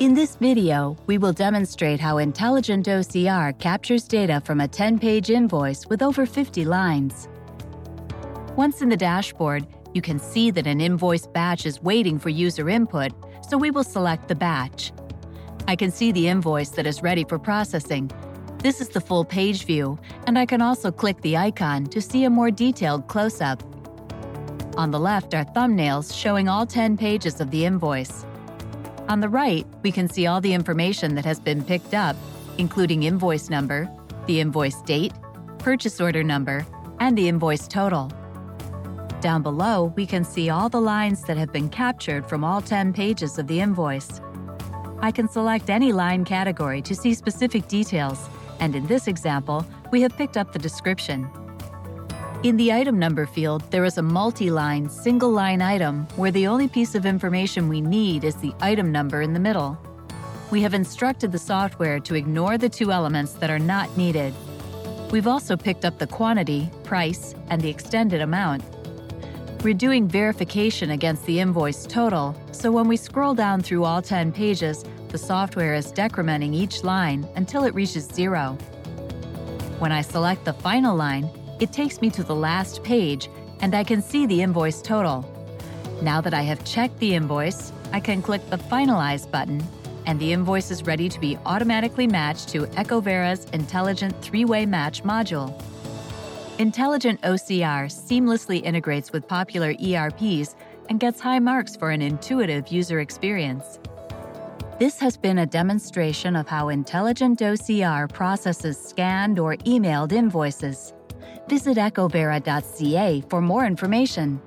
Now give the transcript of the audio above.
In this video, we will demonstrate how Intelligent OCR captures data from a 10-page invoice with over 50 lines. Once in the dashboard, you can see that an invoice batch is waiting for user input, so we will select the batch. I can see the invoice that is ready for processing. This is the full page view, and I can also click the icon to see a more detailed close-up. On the left are thumbnails showing all 10 pages of the invoice. On the right, we can see all the information that has been picked up, including invoice number, the invoice date, purchase order number, and the invoice total. Down below, we can see all the lines that have been captured from all 10 pages of the invoice. I can select any line category to see specific details, and in this example, we have picked up the description. In the item number field, there is a multi-line, single-line item where the only piece of information we need is the item number in the middle. We have instructed the software to ignore the two elements that are not needed. We've also picked up the quantity, price, and the extended amount. We're doing verification against the invoice total, so when we scroll down through all 10 pages, the software is decrementing each line until it reaches zero. When I select the final line, it takes me to the last page and I can see the invoice total. Now that I have checked the invoice, I can click the Finalize button and the invoice is ready to be automatically matched to Echovera's Intelligent Three-Way Match module. Intelligent OCR seamlessly integrates with popular ERPs and gets high marks for an intuitive user experience. This has been a demonstration of how Intelligent OCR processes scanned or emailed invoices. Visit echovera.ca for more information.